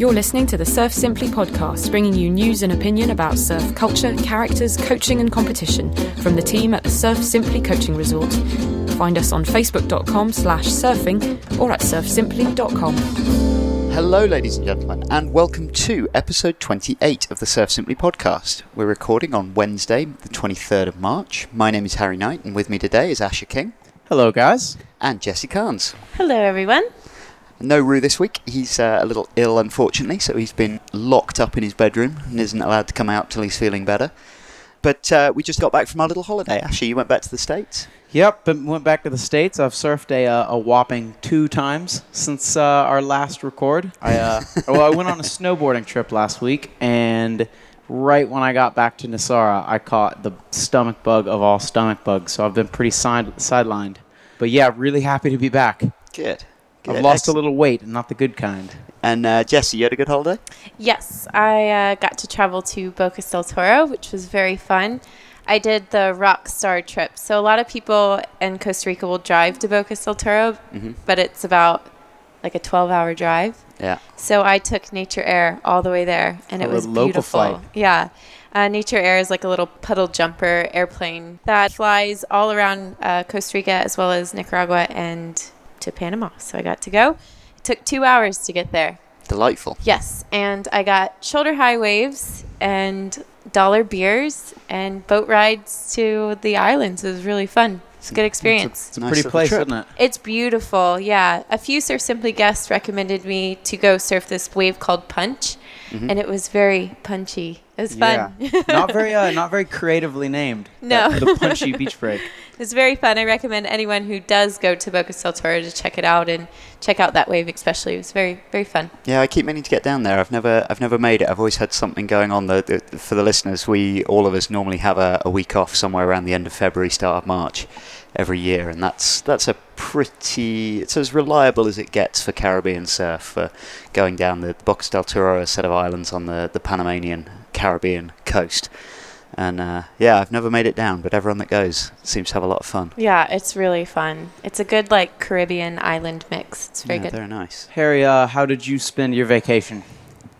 You're listening to the Surf Simply podcast, bringing you news and opinion about surf culture, characters, coaching, and competition from the team at the Surf Simply Coaching Resort. Find us on facebook.com slash surfing or at surfsimply.com. Hello, ladies and gentlemen, and welcome to episode 28 of the Surf Simply podcast. We're recording on Wednesday, the 23rd of March. My name is Harry Knight, and with me today is Asher King Hello, guys. and Jessie Carnes. Hello, everyone. No Rue this week. He's uh, a little ill, unfortunately, so he's been locked up in his bedroom and isn't allowed to come out till he's feeling better. But uh, we just got back from our little holiday. Asher, you went back to the States? Yep, went back to the states. I've surfed a, uh, a whopping two times since uh, our last record. I uh, well, I went on a snowboarding trip last week, and right when I got back to Nosara, I caught the stomach bug of all stomach bugs. So I've been pretty side sidelined. But yeah, really happy to be back. Good. I've lost Ex- a little weight, and not the good kind. And uh, Jessie, you had a good holiday? Yes, I uh, got to travel to Bocas del Toro, which was very fun. I did the rock star trip. So a lot of people in Costa Rica will drive to Bocas del Toro, Mhm. but it's about like a 12 hour drive. Yeah. So I took Nature Air all the way there, and it the was local beautiful. flight. Yeah. Uh, Nature Air is like a little puddle jumper airplane that flies all around uh, Costa Rica as well as Nicaragua and to Panama. So I got to go. It took two hours to get there. Delightful. Yes, and I got shoulder high waves and dollar beers and boat rides to the islands. It was really fun. It's a good experience. It's a Pretty place, trip. isn't it? It's beautiful, yeah. A few Surf Simply guests recommended me to go surf this wave called Punch, and it was very punchy. It was fun. Yeah. not very, uh, not very creatively named. No. the, the punchy beach break. It was very fun. I recommend anyone who does go to Bocas del Toro to check it out and check out that wave, especially. It was very, very fun. Yeah, I keep meaning to get down there. I've never, I've never made it. I've always had something going on. The, the, for the listeners, we all of us normally have a, a week off somewhere around the end of February, start of March, every year, and that's that's a pretty. It's as reliable as it gets for Caribbean surf. For going down the Bocas del Toro, set of islands on the the Panamanian Caribbean coast. And uh, yeah, I've never made it down, but everyone that goes seems to have a lot of fun. Yeah, it's really fun. It's a good, like, Caribbean island mix. It's very yeah, good. Very nice. Harry, uh, how did you spend your vacation?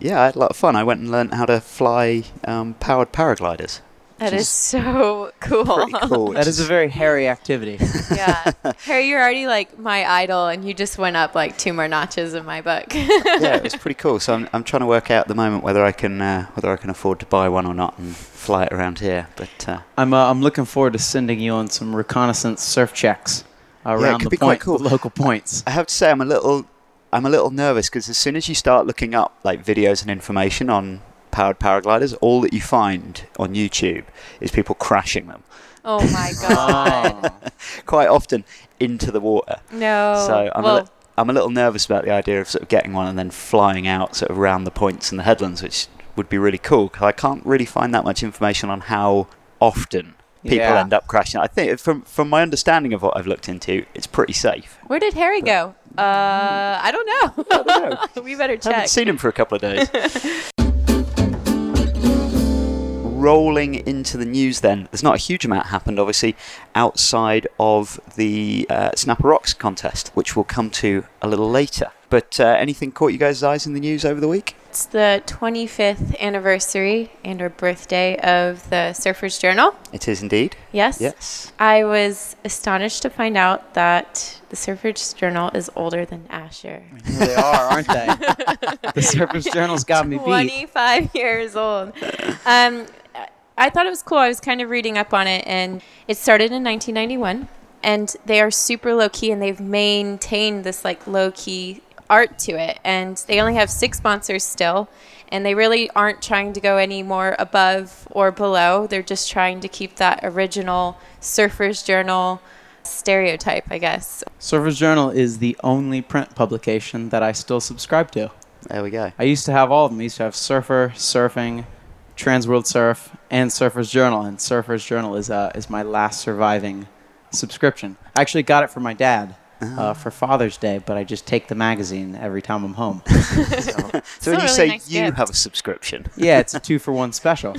Yeah, I had a lot of fun. I went and learned how to fly um, powered paragliders. That which is so cool. pretty cool. That is a very hairy activity. yeah. Harry, you're already like my idol, and you just went up like two more notches in my book. yeah, it was pretty cool. So I'm, I'm trying to work out at the moment whether I can uh, whether I can afford to buy one or not and fly it around here. But uh, I'm uh, I'm looking forward to sending you on some reconnaissance surf checks around could the be quite point, cool. the local points. I have to say I'm a little I'm a little nervous because as soon as you start looking up like videos and information on powered paragliders, all that you find on YouTube is people crashing them oh my god. Quite often into the water. No. so I'm a li- I'm a little nervous about the idea of sort of getting one and then flying out sort of around the points and the headlands, which would be really cool. Because I can't really find that much information on how often people Yeah. end up crashing. I think from from my understanding of what I've looked into, it's pretty safe. where did Harry go? Uh, I don't know. I don't know. we better check. I haven't seen him for a couple of days. Rolling into the news, then there's not a huge amount happened, obviously, outside of the uh, Snapper Rocks contest, which we'll come to a little later. But uh, anything caught you guys' eyes in the news over the week? It's the 25th anniversary and or birthday of the Surfer's Journal. It is indeed. Yes. Yes. I was astonished to find out that the Surfer's Journal is older than Asher. they are, aren't they? the Surfer's Journal's got me beat. 25 years old. Um, I thought it was cool. I was kind of reading up on it, and it started in 1991. And they are super low key, and they've maintained this like low key art to it. And they only have six sponsors still, and they really aren't trying to go any more above or below. They're just trying to keep that original Surfer's Journal stereotype, I guess. Surfer's Journal is the only print publication that I still subscribe to. There we go. I used to have all of them. I used to have Surfer, Surfing, Transworld Surf, and Surfer's Journal. And Surfer's Journal is uh, is my last surviving subscription. I actually got it from my dad uh, for Father's Day, but I just take the magazine every time I'm home. So Still when you really say nice you gift. have a subscription, yeah, it's a two for one special.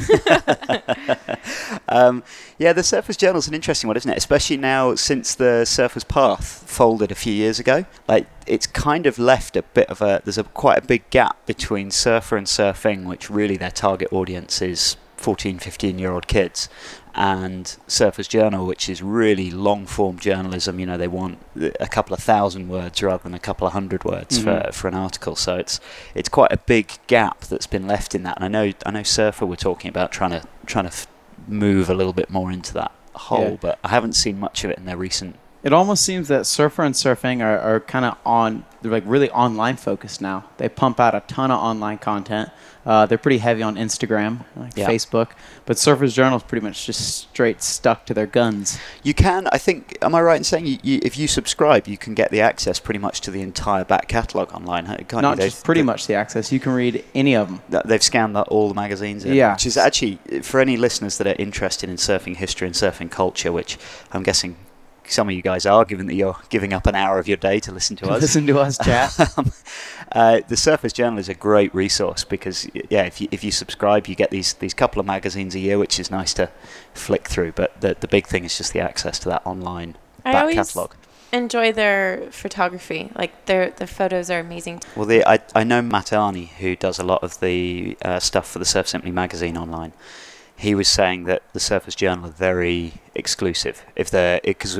um, yeah, the Surfers Journal is an interesting one, isn't it? Especially now since the Surfers Path folded a few years ago. Like it's kind of left a bit of a there's a quite a big gap between surfer and surfing, which really their target audience is 14, 15 year old kids, and Surfers Journal, which is really long form journalism. You know, they want a couple of thousand words rather than a couple of hundred words Mhm. for, for an article. So it's it's quite a big gap that's been left in that. And I know I know Surfer were talking about trying to trying to f- move a little bit more into that hole, Yeah. but I haven't seen much of it in their recent. It almost seems that surfer and surfing are, are kind of on, they're like really online focused now. They pump out a ton of online content. Uh, they're pretty heavy on Instagram, like Yeah. Facebook, but Surfers Journal is pretty much just straight stuck to their guns. You can, I think, am I right in saying you, you, if you subscribe, you can get the access pretty much to the entire back catalogue online? Can't Not you? just pretty much the access. You can read any of them. they've scanned that, all the magazines in, Yeah. which is actually for any listeners that are interested in surfing history and surfing culture which i'm guessing some of you guys are given that you're giving up an hour of your day to listen to us Listen to us chat. um, uh, the Surfer's Journal is a great resource because yeah, if you if you subscribe, you get these these couple of magazines a year, which is nice to flick through. But the the big thing is just the access to that online I back always catalogue. enjoy their photography. Like their their photos are amazing. Well, the, I I know Matt Arney who does a lot of the uh, stuff for the Surf Simply magazine online. He was saying that the Surfer's Journal are very exclusive. If they're because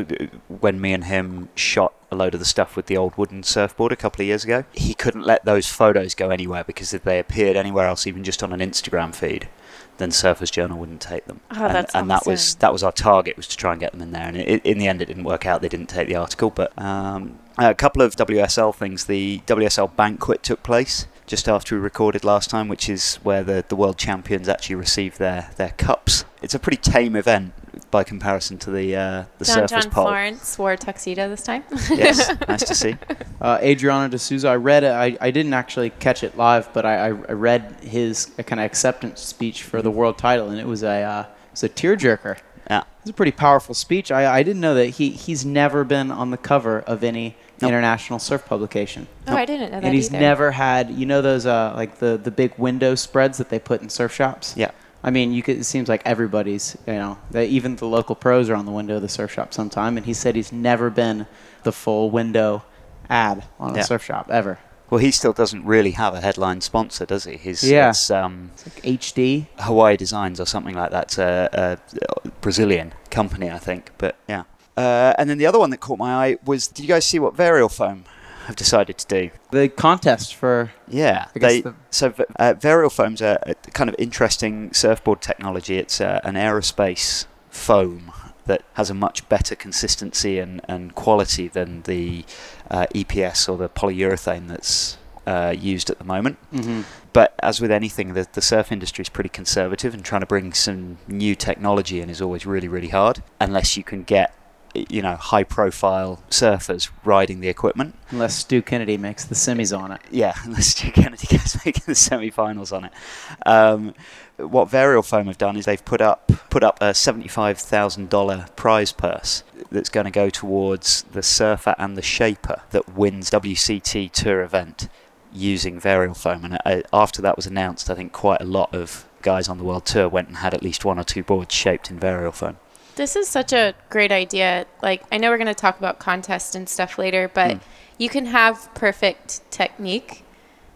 when me and him shot a load of the stuff with the old wooden surfboard a couple of years ago, he couldn't let those photos go anywhere because if they appeared anywhere else, even just on an Instagram feed, then Surfers Journal wouldn't take them. Oh, and and that was that was our target was to try and get them in there. And it, in the end, it didn't work out. They didn't take the article, but um, a couple of WSL things. The WSL banquet took place just after we recorded last time, which is where the, the world champions actually received their, their cups. It's a pretty tame event by comparison to the uh, the John Surfers John Pole. Florence wore a tuxedo this time. Yes, nice to see. Uh, Adriana D'Souza, I read it. I, I didn't actually catch it live, but I, I, I read his kind of acceptance speech for the world title, and it was a uh, it was a tearjerker. Yeah. It was a pretty powerful speech. I, I didn't know that he, he's never been on the cover of any Nope. international surf publication. Oh, I didn't know that and he's either. never had you know those uh like the the big window spreads that they put in surf shops. Yeah. I mean, you could. It seems like everybody's, you know, that even the local pros are on the window of the surf shop sometime. And he said he's never been the full window ad on a Yeah. surf shop ever. Well, he still doesn't really have a headline sponsor, does he? His, Yeah. It's um, It's like HD. Hawaii Designs or something like that. It's a, a Brazilian company, I think. But yeah. Uh, and then the other one that caught my eye was: Did you guys see what Varial Foam have decided to do? The contest for Yeah, they the- so uh, Varial Foam's a, a kind of interesting surfboard technology. It's uh, an aerospace foam that has a much better consistency and, and quality than the uh, EPS or the polyurethane that's uh, used at the moment. Mhm. But as with anything, the, the surf industry is pretty conservative, and trying to bring some new technology in is always really, really hard. Unless you can get, you know, high-profile surfers riding the equipment. unless Stu Kennedy makes the semis on it. Yeah, unless Stu Kennedy gets making the semi-finals on it. Um, what Varial Foam have done is they've put up put up a seventy-five thousand dollar prize purse that's going to go towards the surfer and the shaper that wins WCT Tour event using Varial Foam. And uh, after that was announced, I think quite a lot of guys on the world tour went and had at least one or two boards shaped in Varial Foam. This is such a great idea. Like, I know we're going to talk about contests and stuff later, but Mm. you can have perfect technique,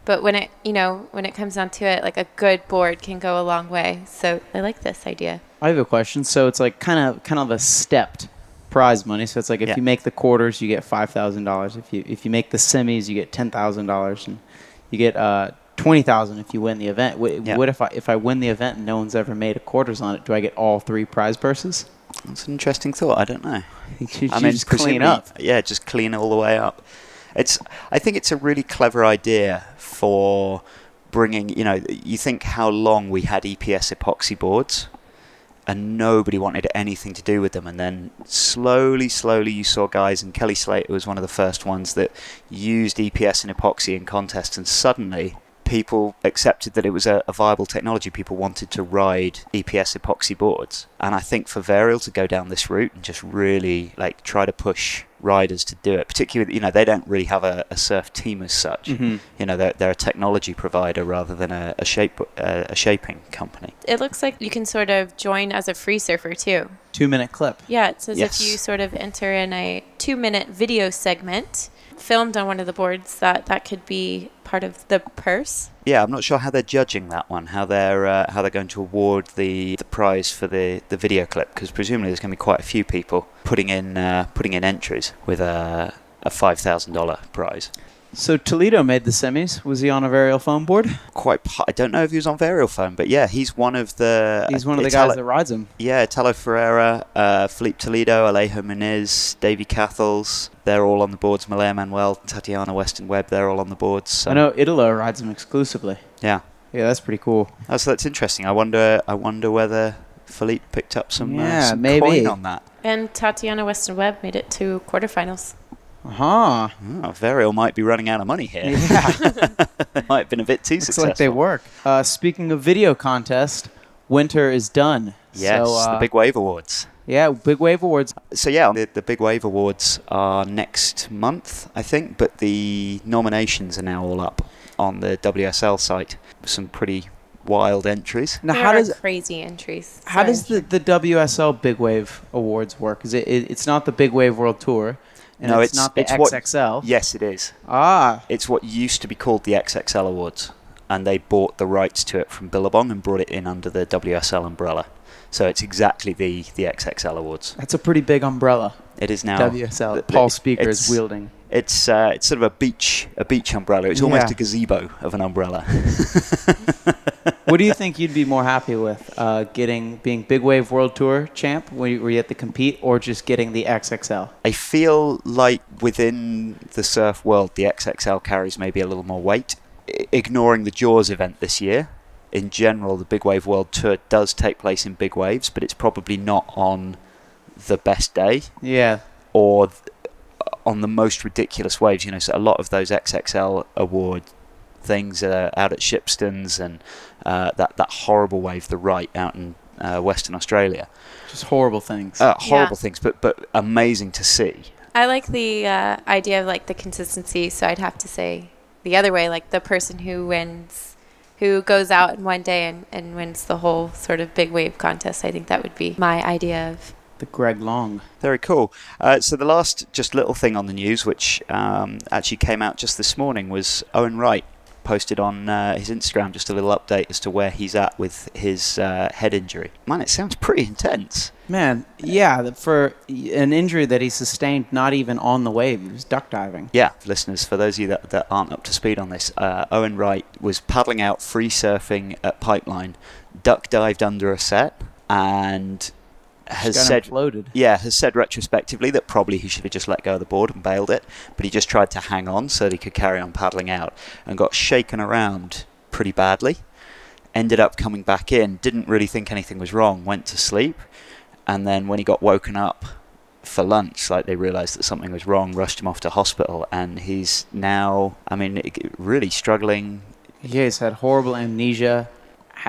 but when it, you know, when it comes down to it, like a good board can go a long way. So I like this idea. I have a question. So it's like kind of kind of a stepped prize money. So it's like if Yeah. you make the quarters, you get five thousand dollars. If you if you make the semis, you get ten thousand dollars, and you get uh, twenty thousand if you win the event. What, Yeah. what if I if I win the event and no one's ever made a quarters on it? Do I get all three prize purses? That's an interesting thought. I don't know. You should I mean, just clean up. Yeah, just clean all the way up. It's. I think it's a really clever idea for bringing. You know, you think how long we had EPS epoxy boards, and nobody wanted anything to do with them, and then slowly, slowly, you saw guys, and Kelly Slater was one of the first ones that used EPS and epoxy in contests, and suddenly people accepted that it was a, a, viable technology. People wanted to ride EPS epoxy boards, and I think for Varial to go down this route and just really like try to push riders to do it, particularly you know they don't really have a, a surf team as such. Mm-hmm. You know they're, they're a technology provider rather than a, a shape uh, a shaping company. It looks like you can sort of join as a free surfer too. Two minute clip. Yeah, it says Yes. if you sort of enter in a two minute video segment filmed on one of the boards, that that could be part of the purse. Yeah, I'm not sure how they're judging that one. How they're uh, how they're going to award the, the prize for the, the video clip because presumably there's going to be quite a few people putting in uh, putting in entries with a a five thousand dollar prize. So Toledo made the semis. Was he on a varial foam board? Quite, p- I don't know if he was on Varial foam, but yeah, he's one of the. He's one of the Italo- guys that rides him. Yeah, Italo Ferreira, uh, Filipe Toledo, Alejo Muniz, Davey Cathels. They're all on the boards. Malia Manuel, Tatiana Weston Webb. They're all on the boards. So, I know Italo rides him exclusively. Yeah, Yeah, that's pretty cool. oh, so that's interesting. I wonder. I wonder whether Philippe picked up some, uh, Yeah, some maybe. coin on that. And Tatiana Weston Webb made it to quarterfinals. Uh-huh. Oh, Varial might be running out of money here. Yeah. might have been a bit too successful. Looks successful. like they work. Uh, speaking of video contest, winter is done. Yes, So, uh, the Big Wave Awards. Yeah, Big Wave Awards. So yeah, the, the Big Wave Awards are next month, I think, but the nominations are now all up on the WSL site. Some pretty wild entries. Now, there how are does crazy entries. how Sorry. does the, the WSL Big Wave Awards work? Is it, it it's not the Big Wave World Tour, and No, it's, it's- not the it's what- XXL. Yes, it is. Ah, It's what used to be called the XXL Awards, and they bought the rights to it from Billabong and brought it in under the WSL umbrella. So it's exactly the the XXL Awards. that's a pretty big umbrella. It is now WSL. th- Paul Speaker is wielding. It's uh, it's sort of a beach a beach umbrella. It's almost Yeah. a gazebo of an umbrella. what do you think you'd be more happy with? Uh, getting being Big Wave World Tour champ, where you, where you have to compete, or just getting the XXL? I feel like within the surf world, the XXL carries maybe a little more weight. I- ignoring the Jaws event this year, in general, the Big Wave World Tour does take place in big waves, but it's probably not on the best day Yeah, or th- on the most ridiculous waves. You know, so a lot of those XXL award things are out at Shipsterns and uh, that that horrible wave, the right out in uh, Western Australia. just horrible things. Uh, horrible Yeah. things, but but amazing to see. I like the uh, idea of like the consistency, so I'd have to say the other way, like the person who wins, who goes out in one day and, and wins the whole sort of big wave contest. I think that would be my idea of. the Greg Long. Very cool. Uh, so the last just little thing on the news, which um, actually came out just this morning, was Owen Wright posted on uh, his Instagram just a little update as to where he's at with his uh, head injury. Man, it sounds pretty intense. Man, yeah, for an injury that he sustained not even on the wave, he was duck diving. Yeah, listeners, for those of you that, that aren't up to speed on this, uh, Owen Wright was paddling out free surfing at Pipeline, duck dived under a set, and has said floated. yeah, has said retrospectively that probably he should have just let go of the board and bailed it, but he just tried to hang on so that he could carry on paddling out and got shaken around pretty badly. Ended up coming back in, didn't really think anything was wrong, went to sleep, and then when he got woken up for lunch, like they realised that something was wrong, rushed him off to hospital, and he's now, I mean, really struggling. Yeah, he's had horrible amnesia.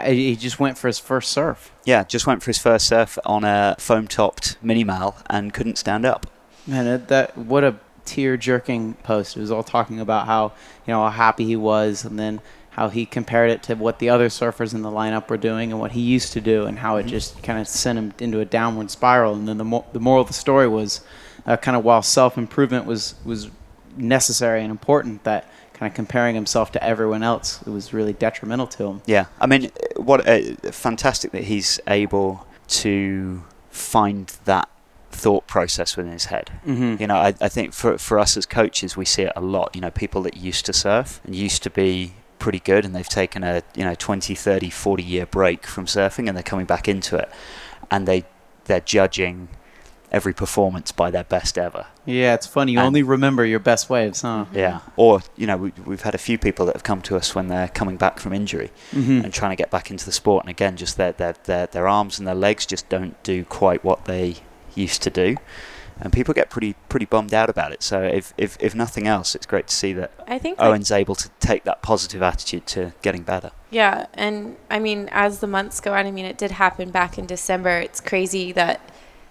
He just went for his first surf. Yeah, just went for his first surf on a foam topped mini mal and couldn't stand up. Man, that what a tear jerking post. It was all talking about how you know how happy he was, and then how he compared it to what the other surfers in the lineup were doing and what he used to do, and how it just kind of sent him into a downward spiral. And then the mo- the moral of the story was uh, kind of while self improvement was was necessary and important, that kind of comparing himself to everyone else it was really detrimental to him. Yeah, I mean, what uh, fantastic that he's able to find that thought process within his head. Mm-hmm. You know, I, I think for for us as coaches, we see it a lot. You know, people that used to surf and used to be pretty good and they've taken a, you know, 20, 30, 40 year break from surfing and they're coming back into it and they they're judging every performance by their best ever. Yeah, it's funny. You And- only remember your best waves, huh? Yeah. Or, you know, we, we've had a few people that have come to us when they're coming back from injury Mm-hmm. and trying to get back into the sport. And again, just their, their, their, their arms and their legs just don't do quite what they used to do. and people get pretty pretty bummed out about it. So if if, if nothing else, it's great to see that I think like, Owen's able to take that positive attitude to getting better. Yeah, and I mean, as the months go on, I mean, it did happen back in December. It's crazy that,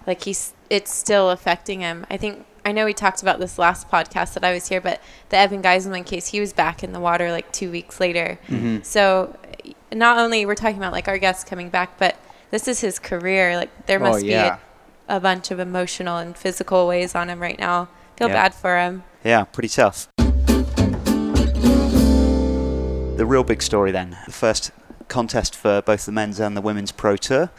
like, he's it's still affecting him. I think I know we talked about this last podcast that I was here, but the Evan Geiselman case, he was back in the water like two weeks later. Mm-hmm. So, not only we're talking about like our guests coming back, but this is his career. Like, there Oh, must yeah. be a, a bunch of emotional and physical ways on him right now. Feel Yeah. bad for him. Yeah, pretty tough. The real big story then, the first contest for both the men's and the women's pro tour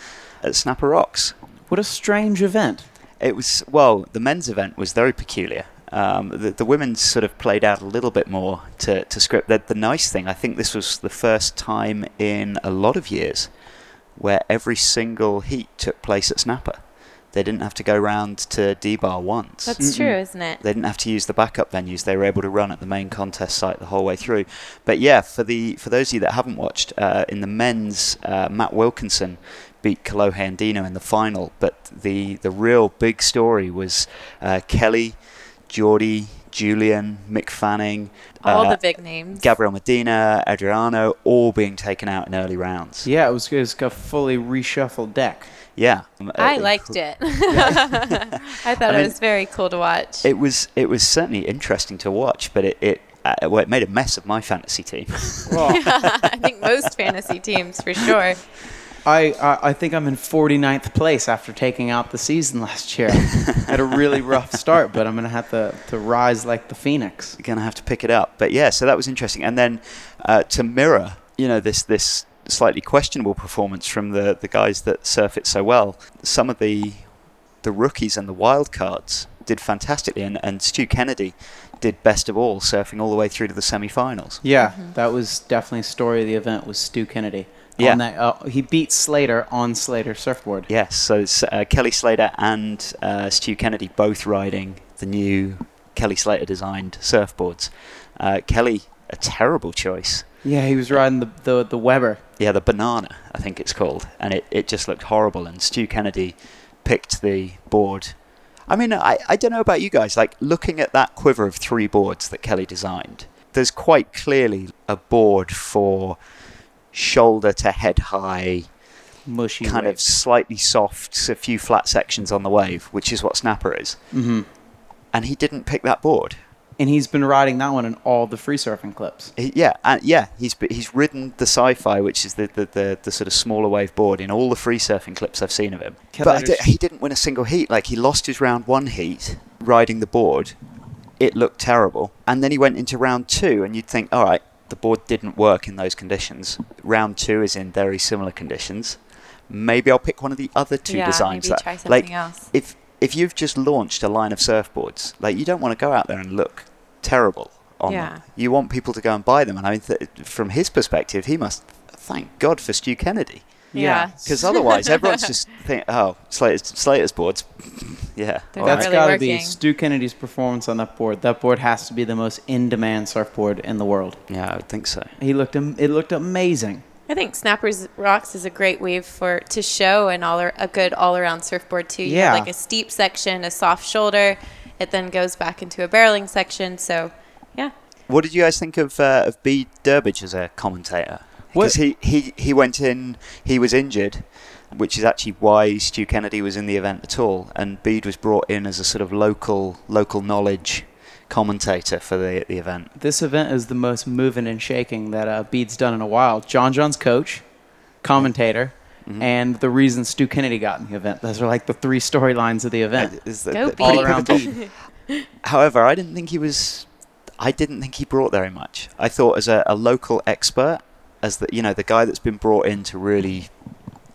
at Snapper Rocks. What a strange event. It was well, the men's event was very peculiar. Um, the, the women's sort of played out a little bit more to, to script. The, the nice thing, I think this was the first time in a lot of years where every single heat took place at Snapper. They didn't have to go round to D-Bah once. That's Mm-mm. true, isn't it? They didn't have to use the backup venues. They were able to run at the main contest site the whole way through. But yeah, for the for those of you that haven't watched, uh, in the men's, uh, Matt Wilkinson beat Kalohe Andino in the final. But the the real big story was uh, Kelly, Jordy, Julian, Mick Fanning, All uh, the big names. Gabriel Medina, Adriano, all being taken out in early rounds. Yeah, it was, it was a fully reshuffled deck. Yeah, I Uh, liked it. I thought I it mean, was very cool to watch. It was it was certainly interesting to watch, but it it, uh, well, it made a mess of my fantasy team. Well, I think most fantasy teams for sure. I, I I think I'm in 49th place after taking out the season last year. Had a really rough start, but I'm gonna have to, to rise like the phoenix. going to have to pick it up. But yeah, so that was interesting. And then uh, to mirror, you know, this this slightly questionable performance from the the guys that surf it so well, some of the the rookies and the wild cards did fantastically, and, and Stu Kennedy did best of all, surfing all the way through to the semi-finals. Yeah, that was definitely story of the event was Stu Kennedy. Yeah. On that, uh, he beat Slater on Slater surfboard. Yes, so it's, uh, Kelly Slater and uh, Stu Kennedy both riding the new Kelly Slater designed surfboards. Uh, Kelly, a terrible choice. Yeah, he was riding the the, the Weber. Yeah, the banana, I think it's called, and it, it just looked horrible. And Stu Kennedy picked the board. I mean, I, I don't know about you guys. Like looking at that quiver of three boards that Kelly designed, there's quite clearly a board for shoulder to head high, Mushy. kind of slightly soft, a few flat sections on the wave, which is what Snapper is. hmm And he didn't pick that board. And he's been riding that one in all the free surfing clips. He, yeah, and yeah, he's he's ridden the sci-fi, which is the, the, the, the sort of smaller wave board in all the free surfing clips I've seen of him. But Kelly's- he didn't win a single heat. Like he lost his round one heat riding the board. It looked terrible, and then he went into round two, and you'd think, all right, the board didn't work in those conditions. Round two is in very similar conditions. Maybe I'll pick one of the other two yeah, designs. maybe that, try something like, else. if if you've just launched a line of surfboards, like you don't want to go out there and look terrible on Yeah. them. You want people to go and buy them. And I mean, th- from his perspective, he must thank God for Stu Kennedy Yeah. because otherwise everyone's just think, oh, Slater's, Slater's boards, yeah. They're That's right. really got to be working. Stu Kennedy's performance on that board. That board has to be the most in-demand surfboard in the world. Yeah, I would think so. He looked. am- It looked amazing. I think Snappers Rocks is a great wave for to show an all a good all around surfboard too. You Yeah. have like a steep section, a soft shoulder. It then goes back into a barreling section. So, yeah, What did you guys think of uh, of Bede Durbridge as a commentator? What- Because he, he, he went in, he was injured, which is actually why Stu Kennedy was in the event at all, and Bede was brought in as a sort of local local knowledge commentator for the the event. This event is the most moving and shaking that uh, Bede's done in a while. John John's coach, commentator, Mhm. and the reason Stu Kennedy got in the event. Those are like the three storylines of the event. Uh, is the- Go the- All around pivotal. Bede. However, I didn't think he was. I didn't think he brought very much. I thought as a, a local expert, as the you know the guy that's been brought in to really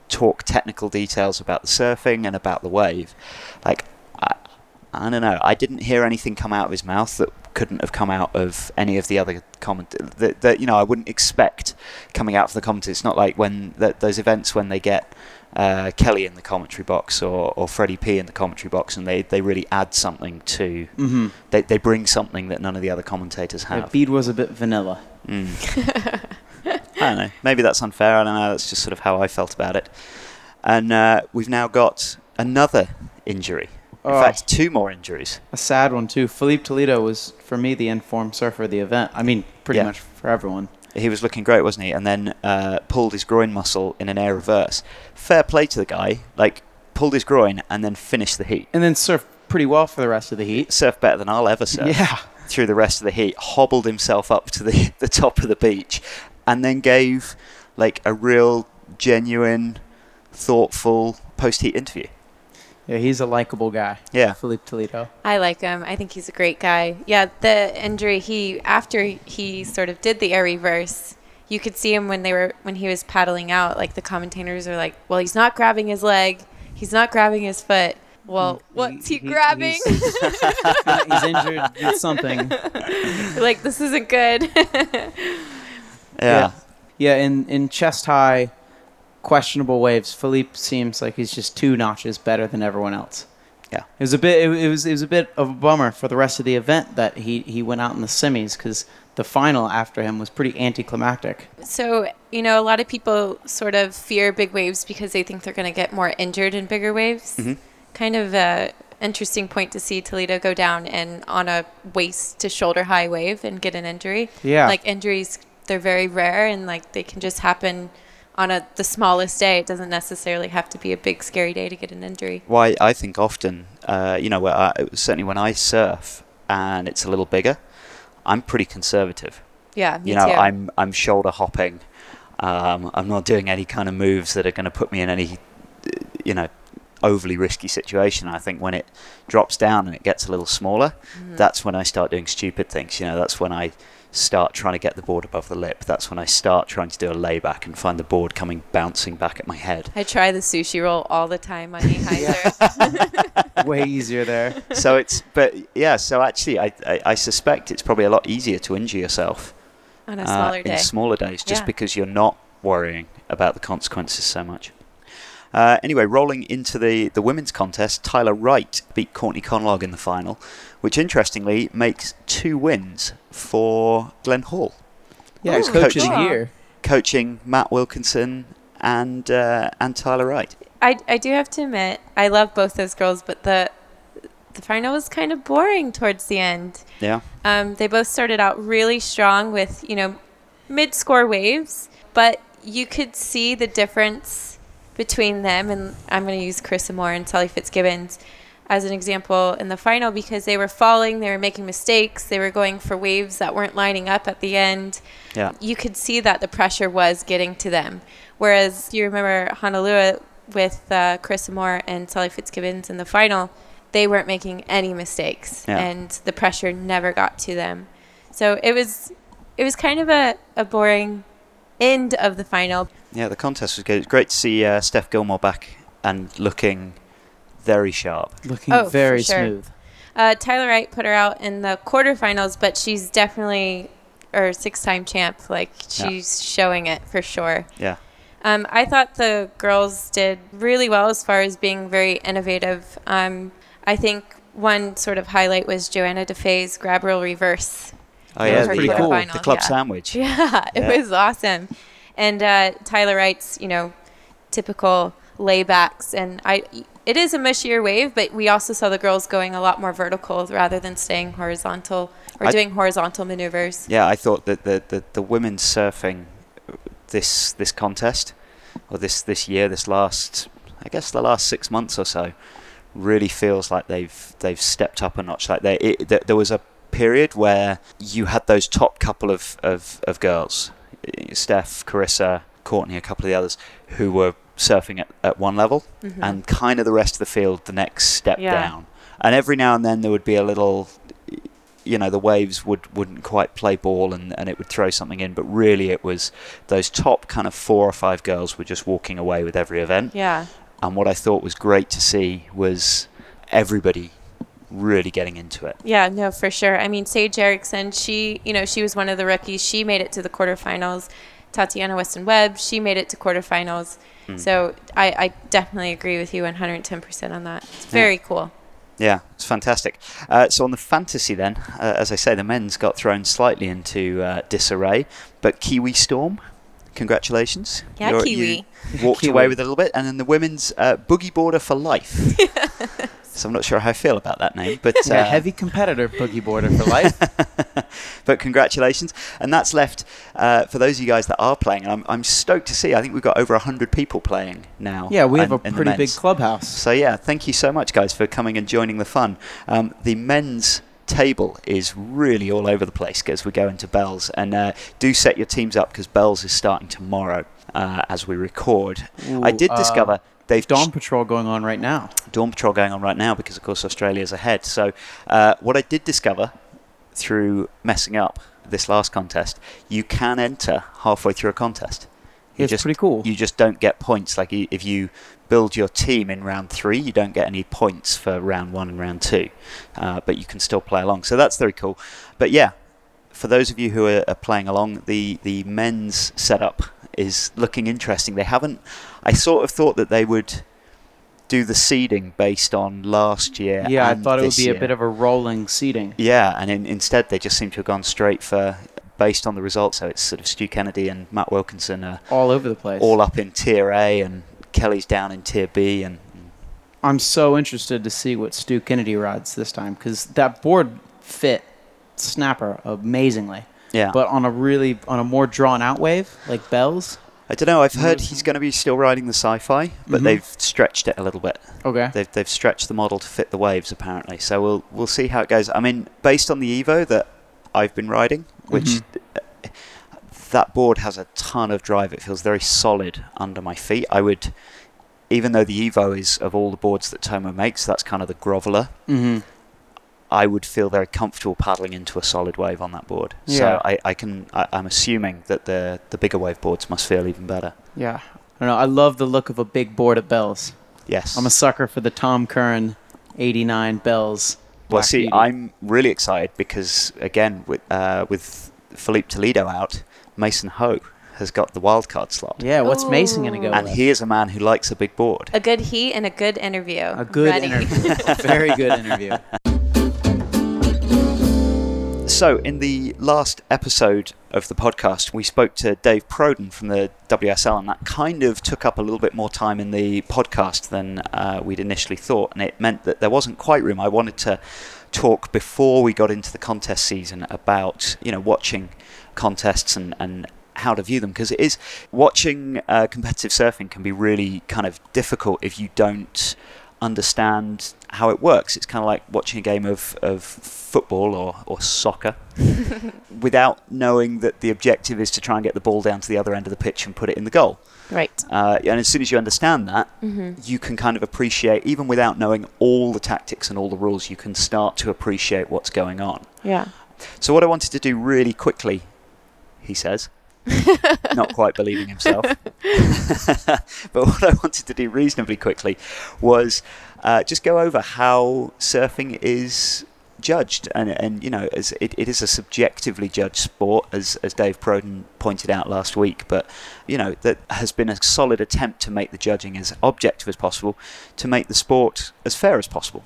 talk technical details about the surfing and about the wave, like I, I don't know. I didn't hear anything come out of his mouth that couldn't have come out of any of the other comment that, that you know I wouldn't expect coming out of the commentary. It's not like when th- those events when they get uh, Kelly in the commentary box or, or Freddie P in the commentary box and they, they really add something to Mm-hmm. they, they bring something that none of the other commentators have. The Bede was a bit vanilla. Mm. I don't know. Maybe that's unfair. I don't know. That's just sort of how I felt about it. And uh, we've now got another injury Oh. fact, two more injuries. A sad one too. Philippe Toledo was for me the informed surfer of the event. I mean, pretty Yeah. much for everyone. He was looking great, wasn't he? And then uh, pulled his groin muscle in an air reverse. Fair play to the guy. Like pulled his groin and then finished the heat. And then surfed pretty well for the rest of the heat. Surfed better than I'll ever surf. Yeah. Through the rest of the heat, hobbled himself up to the the top of the beach, and then gave like a real genuine, thoughtful post heat interview. Yeah, he's a likable guy. Yeah. Philippe Toledo. I like him. I think he's a great guy. Yeah, the injury he after he sort of did the air reverse, you could see him when they were when he was paddling out. Like the commentators are like, "Well, he's not grabbing his leg. He's not grabbing his foot. Well, what's he, he- grabbing? he's- he's injured with something. like this isn't good." Yeah. Yeah, in, in chest high, questionable waves, Philippe seems like he's just two notches better than everyone else. Yeah. It was a bit. It, it was. It was a bit of a bummer for the rest of the event that he he went out in the semis because the final after him was pretty anticlimactic. So, you know, a lot of people sort of fear big waves because they think they're going to get more injured in bigger waves. Mhm. Kind of a interesting point to see Toledo go down and on a waist to shoulder high wave and get an injury. Yeah. Like injuries, they're very rare and like they can just happen on a the smallest day. It doesn't necessarily have to be a big scary day to get an injury. Why I think often, uh, you know, where I, certainly when I surf and it's a little bigger, I'm pretty conservative. Yeah, me you know, too. I'm I'm shoulder hopping. Um, I'm not doing any kind of moves that are going to put me in any, you know, overly risky situation. I think when it drops down and it gets a little smaller, Mm. that's when I start doing stupid things. You know, that's when I start trying to get the board above the lip. That's when I start trying to do a layback and find the board coming bouncing back at my head. I try the sushi roll all the time on knee. Way easier there. so it's, but yeah. So actually, I, I I suspect it's probably a lot easier to injure yourself on a uh, smaller in smaller days, just Yeah. because you're not worrying about the consequences so much. Uh, anyway, rolling into the, the women's contest, Tyler Wright beat Courtney Conlogue in the final, which interestingly makes two wins for Glenn Hall, Yeah, he's Ooh, coach of the year. coaching Matt Wilkinson and uh, and Tyler Wright. I, I do have to admit, I love both those girls, but the the final was kind of boring towards the end. Yeah, Um, they both started out really strong with you know mid score waves, but you could see the difference between them. And I'm going to use Carissa Moore and Sally Fitzgibbons as an example in the final because they were falling, they were making mistakes, they were going for waves that weren't lining up at the end yeah, you could see that the pressure was getting to them. Whereas you remember Honolulu with uh, Carissa Moore and Sally Fitzgibbons in the final, they weren't making any mistakes, Yeah. and the pressure never got to them. So it was it was kind of a, a boring end of the final. yeah. The contest was good. It's great to see uh, Steph Gilmore back and looking very sharp. Looking Oh, very sure. smooth. Uh, Tyler Wright put her out in the quarterfinals, but she's definitely or six-time champ. Like Yeah. she's showing it for sure. Yeah, Um, I thought the girls did really well as far as being very innovative. Um, I think one sort of highlight was Johanne Defay's grab roll reverse. oh Yeah, yeah, that's pretty cool. the club yeah. sandwich. Yeah, it Yeah. was awesome. And uh, Tyler Wright's, you know, typical laybacks. And I, it is a mushier wave, but we also saw the girls going a lot more vertical rather than staying horizontal or I- doing horizontal maneuvers. Yeah, I thought that the, the, the women's surfing this this contest or this this year, this last I guess the last six months or so, really feels like they've they've stepped up a notch. Like they it, th- there was a period where you had those top couple of, of, of girls, Steph, Carissa, Courtney, a couple of the others, who were surfing at, at one level, Mhm. and kind of the rest of the field the next step Yeah. down. And every now and then there would be a little, you know, the waves would wouldn't quite play ball, and, and it would throw something in. But really, it was those top kind of four or five girls were just walking away with every event. Yeah. And what I thought was great to see was everybody really getting into it. Yeah, no, for sure. I mean, Sage Erickson, she, you know, she was one of the rookies. She made it to the quarterfinals. Tatiana Weston Webb, she made it to quarterfinals. Mm. So I, I definitely agree with you 110% on that. It's very cool. Yeah, it's fantastic. Uh, so on the fantasy, then, uh, as I say, the men's got thrown slightly into uh, disarray, but Kiwi Storm, congratulations. Yeah, You're- Kiwi. You walked Kiwi. away with a little bit, and then the women's uh, boogie boarder for life. So I'm not sure how I feel about that name, but Yeah, uh, heavy competitor, boogie boarder for life. but congratulations. And that's left uh, for those of you guys that are playing. I'm, I'm stoked to see. I think we've got over 100 people playing now. yeah, we have a pretty big clubhouse. So yeah, thank you so much, guys, for coming and joining the fun. Um, the men's table is really all over the place as we go into Bells, and uh, do set your teams up because Bells is starting tomorrow uh, as we record. I Ooh, did uh, discover they've Dawn Patrol going on right now. Dawn Patrol going on right now because, of course, Australia's ahead. So, uh, what I did discover through messing up this last contest, you can enter halfway through a contest. You It's just, pretty cool. You just don't get points. Like if you build your team in round three, you don't get any points for round one and round two, uh, but you can still play along. So that's very cool. But yeah, for those of you who are, are playing along, the the men's setup is looking interesting. They haven't. I sort of thought that they would do the seeding based on last year. Yeah, I thought it would be a bit of a rolling seeding. Yeah, and in, instead they just seem to have gone straight for based on the results. So it's sort of Stu Kennedy and Matt Wilkinson are All over the place. all up in Tier A, and Kelly's down in Tier B, and I'm so interested to see what Stu Kennedy rides this time because that board fit Snapper amazingly. yeah. But on a really on a more drawn out wave like Bells. I don't know. I've heard he's going to be still riding the sci-fi, but Mhm. they've stretched it a little bit. Okay. They've they've stretched the model to fit the waves apparently. So we'll we'll see how it goes. I mean, based on the Evo that I've been riding, which Mhm. that board has a ton of drive. It feels very solid under my feet. I would, even though the Evo is of all the boards that Tomo makes, that's kind of the groveler. Mm-hmm. I would feel very comfortable paddling into a solid wave on that board. Yeah. So I, I can I, I'm assuming that the the bigger wave boards must feel even better. Yeah. I don't know. I love the look of a big board at Bells. Yes. I'm a sucker for the Tom Curren 89 Bells. Well, see, Beauty. I'm really excited because again, with uh, with Philippe Toledo out, Mason Ho has got the wildcard slot, Yeah, what's Mason going to go and with? he is a man who likes a big board. A good heat and a good interview. a good Ready. interview. Very good interview. So, in the last episode of the podcast, we spoke to Dave Prodan from the WSL, and that kind of took up a little bit more time in the podcast than uh, we'd initially thought, and it meant that there wasn't quite room. I wanted to talk before we got into the contest season about you know watching contests and, and how to view them because it is watching uh, competitive surfing can be really kind of difficult if you don't understand how it works. It's kind of like watching a game of, of football or, or soccer without knowing that the objective is to try and get the ball down to the other end of the pitch and put it in the goal. Right. Uh, and as soon as you understand that, you can kind of appreciate, even without knowing all the tactics and all the rules, you can start to appreciate what's going on. Yeah. So, what I wanted to do really quickly, he says, not quite believing himself, but what I wanted to do reasonably quickly was uh, just go over how surfing is judged. And and you know as it, it is a subjectively judged sport as as Dave Prodan pointed out last week. But you know that has been a solid attempt to make the judging as objective as possible to make the sport as fair as possible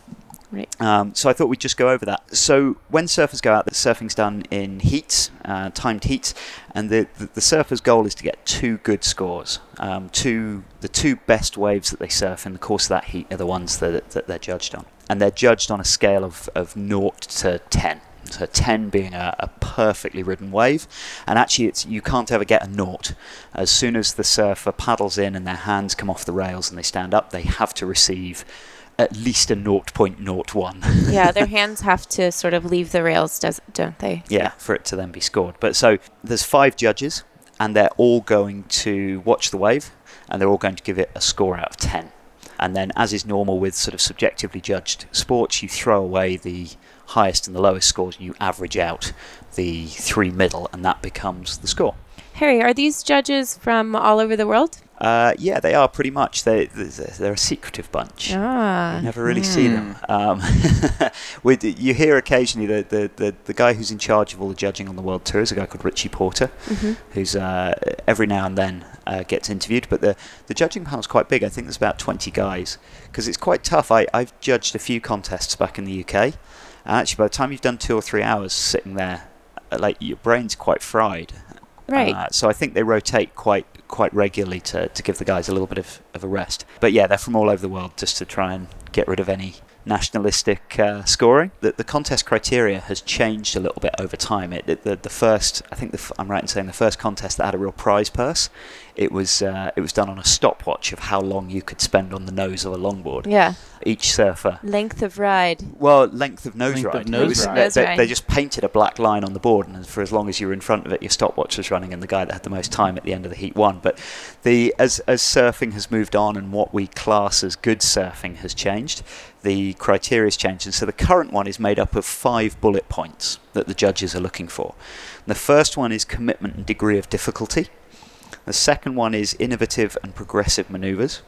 Right. um, so I thought we'd just go over that. So when surfers go out, the surfing's done in heats, uh, timed heats, and the, the the surfer's goal is to get two good scores. Um, two the two best waves that they surf in the course of that heat are the ones that, that they're judged on, and they're judged on a scale of of naught to ten. So 10 being a, a perfectly ridden wave, and actually it's you can't ever get a naught. As soon as the surfer paddles in and their hands come off the rails and they stand up, they have to receive at least a 0.01. Yeah, their hands have to sort of leave the rails, does don't they? yeah, for it to then be scored. But so there's five judges, and they're all going to watch the wave, and they're all going to give it a score out of 10. And then, as is normal with sort of subjectively judged sports, you throw away the highest and the lowest scores, and you average out the three middle, and that becomes the score. Harry, are these judges from all over the world? Uh, yeah, they are pretty much. They, they're a secretive bunch. Ah. You never really see them. Um, you hear occasionally the, the, the, the guy who's in charge of all the judging on the world tour is a guy called Richie Porter, who's uh, every now and then uh, gets interviewed. But the, the judging panel's quite big. I think there's about 20 guys because it's quite tough. I, I've judged a few contests back in the UK, and actually, by the time you've done two or three hours sitting there, uh, like your brain's quite fried. Right. Uh, so I think they rotate quite quite regularly to, to give the guys a little bit of, of a rest. But yeah, they're from all over the world just to try and get rid of any nationalistic uh, scoring. The, the contest criteria has changed a little bit over time. It, it- the, the first, I think the, I'm right in saying the first contest that had a real prize purse, it was uh, it was done on a stopwatch of how long you could spend on the nose of a longboard. Yeah. Each surfer Length of ride. well, length of nose Length of ride. nose was- ride. they- Nose they, ride. they just painted a black line on the board, and for as long as you were in front of it, your stopwatch was running, and the guy that had the most time at the end of the heat won. But the as as surfing has moved on, and what we class as good surfing has changed, the criteria has changed, and so the current one is made up of five bullet points that the judges are looking for. The first one is commitment and degree of difficulty. The second one is innovative and progressive manoeuvres.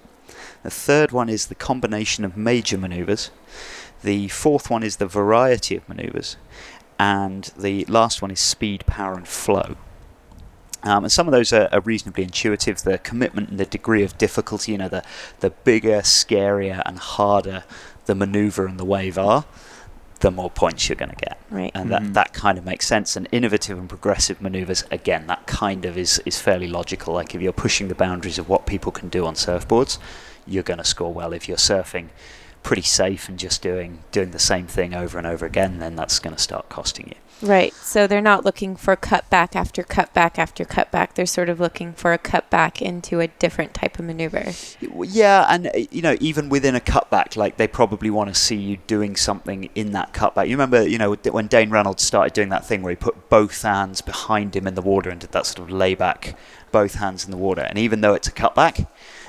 The third one is the combination of major manoeuvres. The fourth one is the variety of manoeuvres. And the last one is speed, power, and flow. Um, and some of those are, are reasonably intuitive. The commitment and the degree of difficulty, you know, the, the bigger, scarier, and harder the maneuver and the wave are, the more points you're going to get Right. and that, mm. that kind of makes sense. And innovative and progressive maneuvers, again, that kind of is, is fairly logical. Like if you're pushing the boundaries of what people can do on surfboards, you're going to score well. If you're surfing pretty safe and just doing doing the same thing over and over again, then that's going to start costing you. Right. So they're not looking for cutback after cutback after cutback. They're sort of looking for a cutback into a different type of maneuver. Yeah, and uh, you know, even within a cutback, like they probably want to see you doing something in that cutback. You remember, you know, when Dane Reynolds started doing that thing where he put both hands behind him in the water and did that sort of layback, both hands in the water. And even though it's a cutback,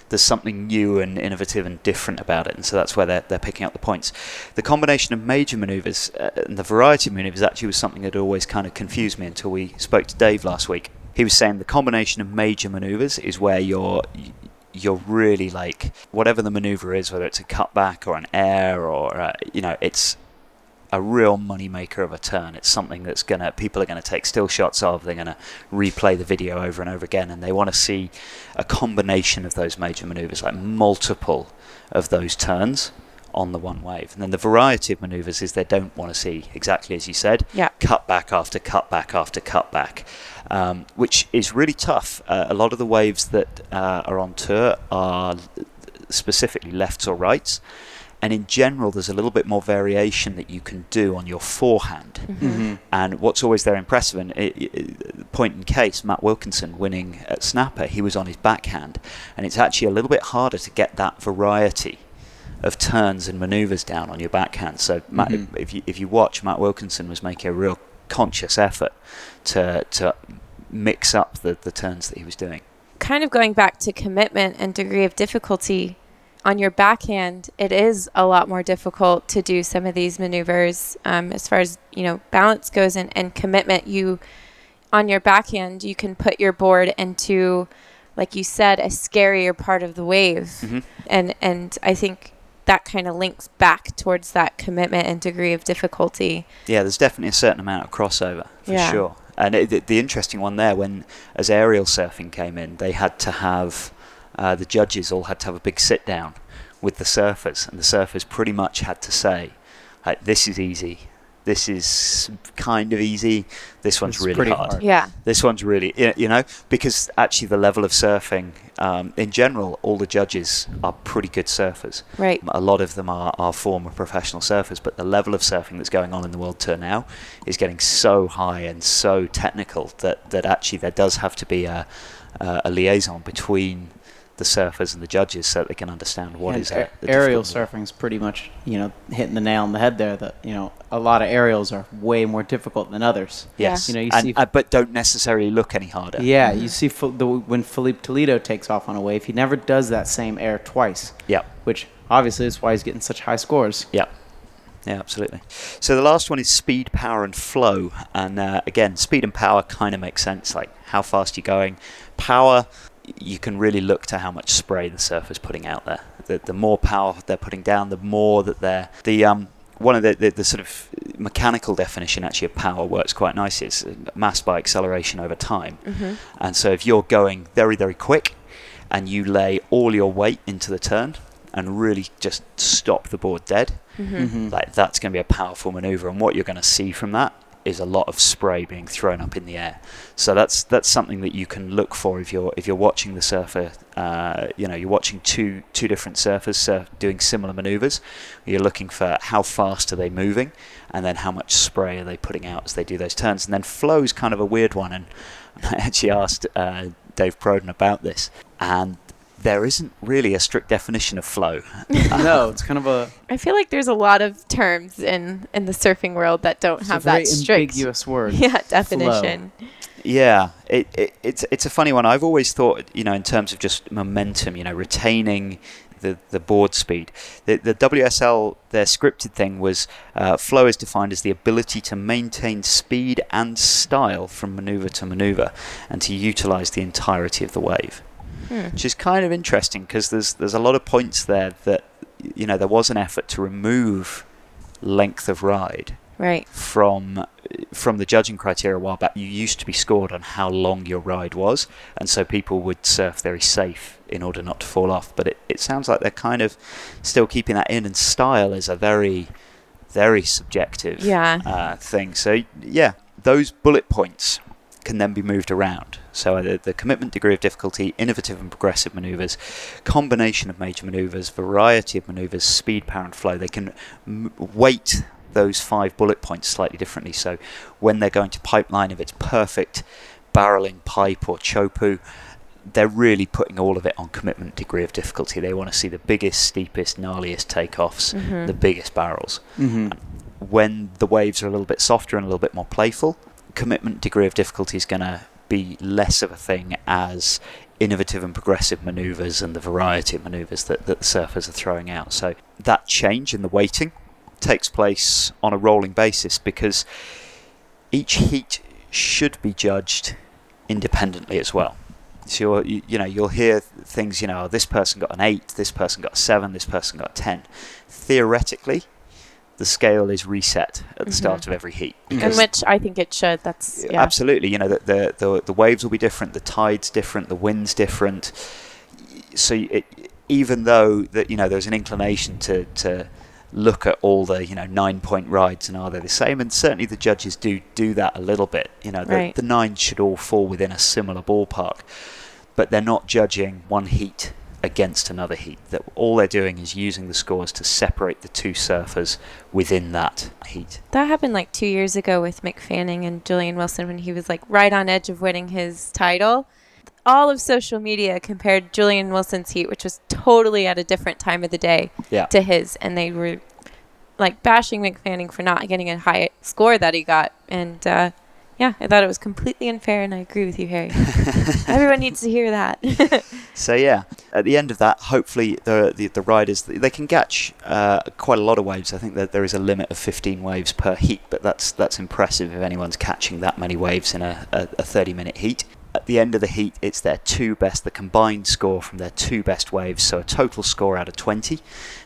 there's something new and innovative and different about it, and so that's where they're, they're picking up the points. The combination of major manoeuvres uh, and the variety of manoeuvres actually was something that always kind of confused me until we spoke to Dave last week. He was saying the combination of major manoeuvres is where you're you're really like whatever the maneuver is, whether it's a cutback or an air or uh, you know, it's a real money maker of a turn. It's something that's gonna people are gonna take still shots of. They're gonna replay the video over and over again, and they want to see a combination of those major maneuvers, like multiple of those turns on the one wave. And then the variety of maneuvers is they don't want to see exactly as you said, Yeah. Cut back after cut back after cutback, um, which is really tough. Uh, a lot of the waves that uh, are on tour are specifically lefts or rights. And in general, there's a little bit more variation that you can do on your forehand. Mm-hmm. And what's always there impressive, and it, it, point in case, Matt Wilkinson winning at Snapper, he was on his backhand. And it's actually a little bit harder to get that variety of turns and maneuvers down on your backhand. So Matt, Mhm. if, you, if you watch, Matt Wilkinson was making a real conscious effort to, to mix up the, the turns that he was doing. Kind of going back to commitment and degree of difficulty. On your backhand, it is a lot more difficult to do some of these maneuvers um, as far as you know balance goes and, and commitment. You on your backhand, you can put your board into, like you said, a scarier part of the wave, Mhm. and and I think that kind of links back towards that commitment and degree of difficulty. Yeah, there's definitely a certain amount of crossover for Yeah. sure. And it, the, the interesting one there, when as aerial surfing came in, they had to have uh, the judges all had to have a big sit down with the surfers, and the surfers pretty much had to say, like, "This is easy. This is kind of easy. This one's This really hard. hard. Yeah, This one's really, you know, because actually the level of surfing um, in general, all the judges are pretty good surfers. right. A lot of them are, are former professional surfers, but the level of surfing that's going on in the World Tour now is getting so high and so technical that, that actually there does have to be a, a, a liaison between the surfers and the judges so that they can understand what And is a- it. the aerial surfing is pretty much you know hitting the nail on the head there. That you know a lot of aerials are way more difficult than others. Yes, You know, you and, see- uh, but don't necessarily look any harder. Yeah, you see the, when Filipe Toledo takes off on a wave, he never does that same air twice, Yep. which obviously is why he's getting such high scores. Yeah. Yeah, absolutely. So the last one is speed, power, and flow. And uh, again, speed and power kind of makes sense. Like how fast you're going. Power, you can really look to how much spray the surfer's putting out there. The, the more power they're putting down, the more that they're the um. One of the, the, the sort of mechanical definition actually of power works quite nicely. It's uh, mass by acceleration over time. hmm And so if you're going very, very quick and you lay all your weight into the turn and really just stop the board dead, hmm Mhm. like that's going to be a powerful maneuver. And what you're going to see from that is a lot of spray being thrown up in the air. So that's that's something that you can look for if you're if you're watching the surfer. Uh, you know, you're watching two two different surfers surf doing similar maneuvers. You're looking for how fast are they moving, and then how much spray are they putting out as they do those turns. And then flow is kind of a weird one, and I actually asked uh, Dave Prodan about this, and there isn't really a strict definition of flow. no, it's kind of a, I feel like there's a lot of terms in in the surfing world that don't it's a have very that strict ambiguous word. yeah definition. Yeah, it, it, it's it's a funny one. I've always thought, you know, in terms of just momentum, you know, retaining the, the board speed. The, the WSL, their scripted thing was uh, flow is defined as the ability to maintain speed and style from maneuver to maneuver and to utilize the entirety of the wave. Hmm. Which is kind of interesting because there's there's a lot of points there that you know there was an effort to remove length of ride Right. from from the judging criteria a while back, you used to be scored on how long your ride was, and so people would surf very safe in order not to fall off. But it, it sounds like they're kind of still keeping that in, and style is a very, very subjective Yeah. uh, thing. So yeah, those bullet points can then be moved around. So uh, the, the commitment degree of difficulty, innovative and progressive maneuvers, combination of major maneuvers, variety of maneuvers, speed, power, and flow. They can m- weight those five bullet points slightly differently. So when they're going to pipeline, if it's perfect barreling pipe or Teahupo'o, they're really putting all of it on commitment degree of difficulty. They want to see the biggest, steepest, gnarliest takeoffs, Mhm. the biggest barrels Mm-hmm. when the waves are a little bit softer and a little bit more playful, commitment degree of difficulty is going to be less of a thing as innovative and progressive maneuvers and the variety of maneuvers that, that the surfers are throwing out. So that change in the weighting takes place on a rolling basis because each heat should be judged independently as well. So you, you know you'll hear things you know oh, this person got an eight, this person got a seven, this person got a ten. Theoretically, the scale is reset at the start mm-hmm. of every heat. In which I think it should. That's yeah. Absolutely, you know the, the the the waves will be different, the tide's different, the wind's different. So it, even though that you know there's an inclination to to look at all the you know nine point rides and are they the same, and certainly the judges do do that a little bit. You know the, Right. the nines should all fall within a similar ballpark, but they're not judging one heat against another heat. That all they're doing is using the scores to separate the two surfers within that heat. That happened like two years ago with Mick Fanning and Julian Wilson when he was like right on edge of winning his title. All of social media compared Julian Wilson's heat, which was totally at a different time of the day, Yeah. to his, and they were like bashing Mick Fanning for not getting a high score that he got. And uh, yeah, I thought it was completely unfair, and I agree with you, Harry. Everyone needs to hear that. So yeah, at the end of that, hopefully the the, the riders they can catch uh, quite a lot of waves. I think that there is a limit of 15 waves per heat, but that's that's impressive if anyone's catching that many waves in a, a, a 30 minute heat. At the end of the heat, it's their two best, the combined score from their two best waves, so a total score out of 20.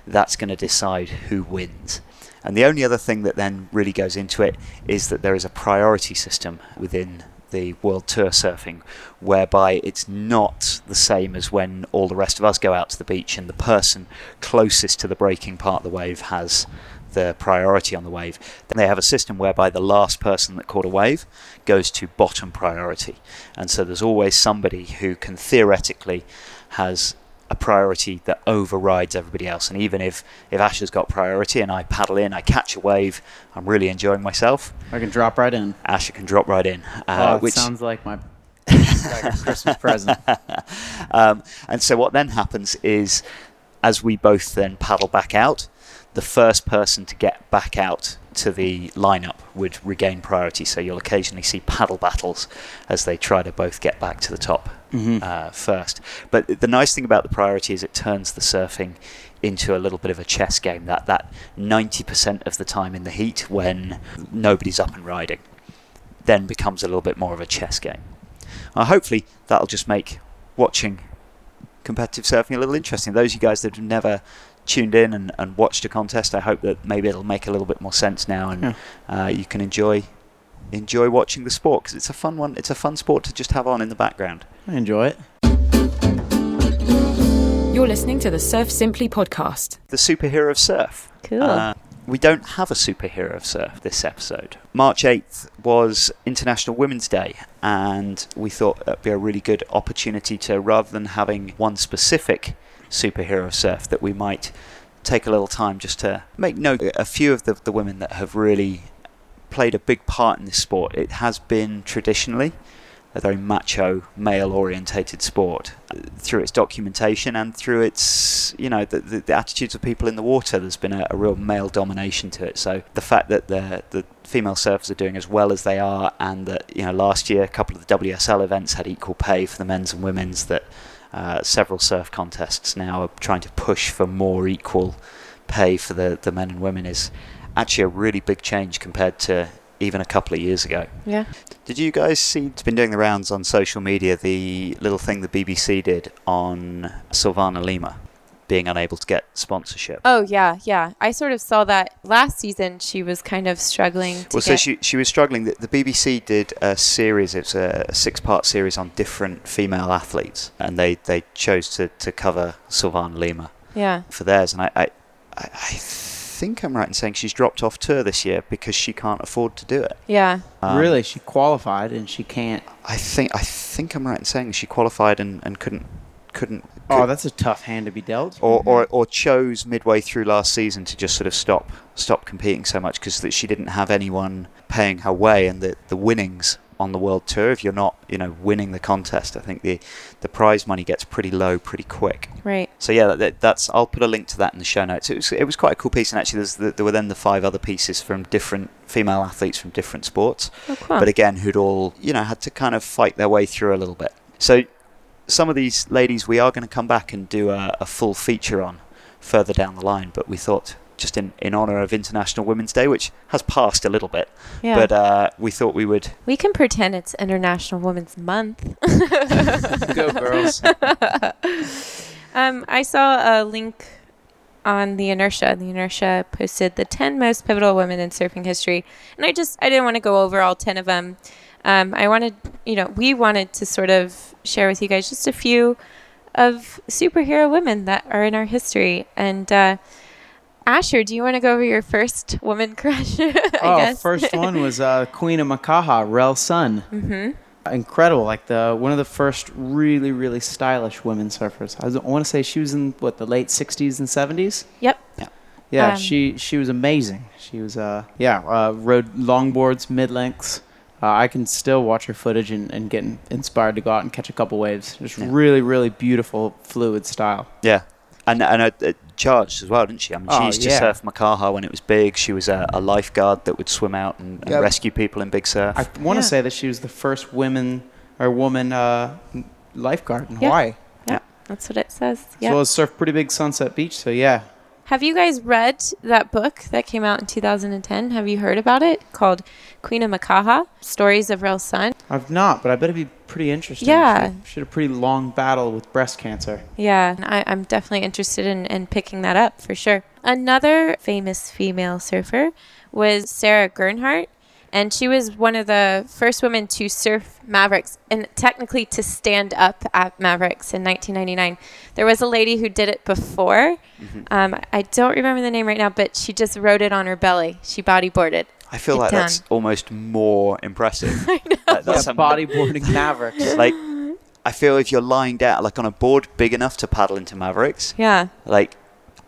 That's going to decide who wins. And the only other thing that then really goes into it is that there is a priority system within the World Tour surfing, whereby it's not the same as when all the rest of us go out to the beach and the person closest to the breaking part of the wave has the priority on the wave. Then they have a system whereby the last person that caught a wave goes to bottom priority. And so there's always somebody who can theoretically has a priority that overrides everybody else. And even if, if Ash has got priority and I paddle in, I catch a wave, I'm really enjoying myself, I can drop right in. Asher can drop right in. oh, Uh, it which sounds like my like Christmas present. um, and so what then happens is, as we both then paddle back out, the first person to get back out to the lineup would regain priority. So you'll occasionally see paddle battles as they try to both get back to the top Mhm. uh, first. But the nice thing about the priority is it turns the surfing into a little bit of a chess game. That that 90% of the time in the heat when nobody's up and riding, then becomes a little bit more of a chess game. Uh, hopefully that'll just make watching competitive surfing a little interesting. Those of you guys that have never tuned in and, and watched a contest, I hope that maybe it'll make a little bit more sense now, and Yeah. uh, you can enjoy enjoy watching the sport because it's a fun one. It's a fun sport to just have on in the background. I enjoy it. You're listening to the Surf Simply podcast. The superhero of surf. Cool. Uh, we don't have a superhero of surf this episode. March 8th was International Women's Day, and we thought that'd be a really good opportunity to, rather than having one specific superhero of surf, that we might take a little time just to make note a few of the, the women that have really played a big part in this sport. It has been traditionally a very macho, male-orientated sport through its documentation and through its, you know, the, the, the attitudes of people in the water. There's been a, a, real male domination to it. So the fact that the the female surfers are doing as well as they are, and that you know last year a couple of the WSL events had equal pay for the men's and women's. That uh, several surf contests now are trying to push for more equal pay for the the men and women is actually a really big change compared to even a couple of years ago. Yeah. Did you guys see? It's been doing the rounds on social media. The little thing the BBC did on Silvana Lima being unable to get sponsorship. Oh yeah, yeah. I sort of saw that last season. She was kind of struggling. well, so she she was struggling. The, the BBC did a series. It's a, a six-part series on different female athletes, and they they chose to to cover Silvana Lima. Yeah. For theirs, and I I, I, I think I'm right in saying she's dropped off tour this year because she can't afford to do it. Yeah. Um, really, she qualified and she can't. I think I think I'm right in saying she qualified and, and couldn't couldn't. Oh, that's a tough hand to be dealt. Or, or or chose midway through last season to just sort of stop stop competing so much because that she didn't have anyone paying her way and the the winnings on the world tour if you're not you know winning the contest i think the the prize money gets pretty low pretty quick. Right. So yeah that, that's i'll put a link to that in the show notes. It was, it was quite a cool piece and actually the, there were then the five other pieces from different female athletes from different sports. Oh, cool. but again who'd all you know had to kind of fight their way through a little bit. So some of these ladies we are going to come back and do a, a full feature on further down the line but we thought just in, in honor of International Women's Day, which has passed a little bit. Yeah. But uh, we thought we would. We can pretend it's International Women's Month. Go, girls. um, I saw a link on the Inertia. The Inertia posted the 10 most pivotal women in surfing history. And I just, I didn't want to go over all 10 of them. Um, I wanted, you know, we wanted to sort of share with you guys just a few of superhero women that are in our history. And, uh, Asher, do you want to go over your first woman crush? I oh, guess? first one was uh, Queen of Makaha, Rell Sunn. Mm-hmm. Incredible, like the one of the first really, really stylish women surfers. I, I want to say she was in what the late '60s and '70s. Yep. Yeah. Yeah, Um, she she was amazing. She was uh yeah uh, rode longboards, mid lengths. Uh, I can still watch her footage and, and get inspired to go out and catch a couple waves. Just Yeah. really, really beautiful, fluid style. Yeah. And, and uh, uh, charged as well, didn't she? I mean, she Oh, used to yeah. surf Makaha when it was big. She was a, a lifeguard that would swim out and, and Yeah. rescue people in big surf. I want to Yeah. say that she was the first women or woman uh, lifeguard in Yeah. Hawaii. Yeah, that's what it says. As Yeah. well as surf pretty big Sunset Beach. So yeah, Have you guys read that book that came out in 2010? Have you heard about it? Called Queen of Makaha Stories of Rell Sunn. I've not, but I bet it'd be pretty interesting. Yeah. she, she had a pretty long battle with breast cancer. Yeah, and I, I'm definitely interested in, in picking that up for sure. Another famous female surfer was Sarah Gerhardt, and she was one of the first women to surf Mavericks and technically to stand up at Mavericks in 1999. There was a lady who did it before. Mhm. Um, I don't remember the name right now, but she just rode it on her belly. She bodyboarded. I feel Get like that's almost more impressive. I know. That- that's yeah, a- bodyboarding Mavericks. like, I feel if you're lying down, like on a board big enough to paddle into Mavericks, Yeah, like,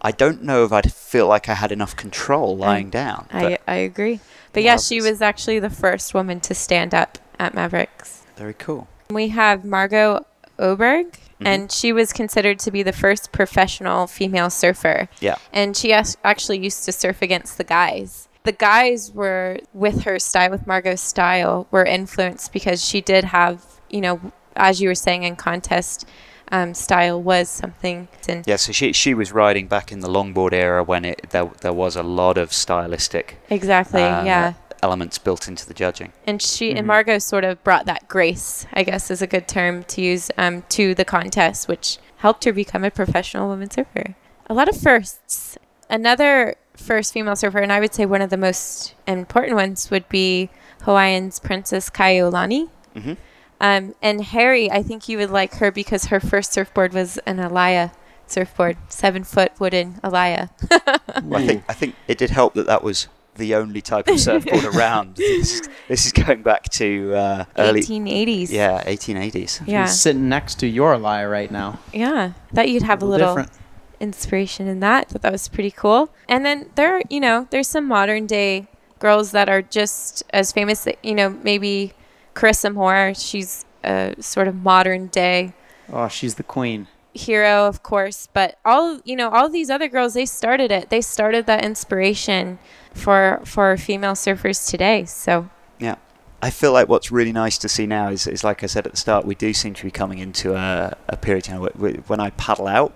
I don't know if I'd feel like I had enough control lying down. I, I agree. But yeah, she was actually the first woman to stand up at Mavericks. very cool. We have Margo Oberg, Mhm. and she was considered to be the first professional female surfer. Yeah. And she actually used to surf against the guys. The guys were, with her style, with Margo's style, were influenced because she did have, you know, as you were saying in contest, um, style was something. And Yeah, so she she was riding back in the longboard era when it there there was a lot of stylistic exactly, uh, yeah. elements built into the judging. And she Mhm. and Margo sort of brought that grace, I guess is a good term to use, um, to the contest, which helped her become a professional woman surfer. A lot of firsts. Another first female surfer, and I would say one of the most important ones, would be Hawaiian's Princess Kaiulani. hmm Um, and Harry, I think you would like her because her first surfboard was an Alaia surfboard, seven foot wooden Alaia. Well, I think I think it did help that that was the only type of surfboard around. This is, this is going back to uh, early 1880s. yeah 1880s. Yeah. He's sitting next to your lie right now. Yeah. Thought you'd have a little different. inspiration in that. Thought that was pretty cool. And then there, are, you know, there's some modern day girls that are just as famous. that- You know, maybe Carissa Moore. She's a sort of modern day Oh, she's the queen. hero, of course. But all you know, all these other girls, they started it. They started that inspiration for for female surfers today. So Yeah. I feel like what's really nice to see now is, is like I said at the start, we do seem to be coming into a, a period, you know, wh- wh- when I paddle out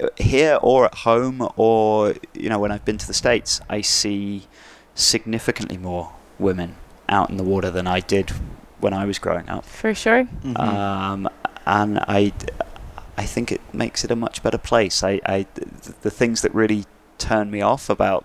uh, here or at home or, you know, when I've been to the States, I see significantly more women out in the water than I did when I was growing up. for sure. Mhm. Um, and I, I think it makes it a much better place. I, I, th- the things that really turn me off about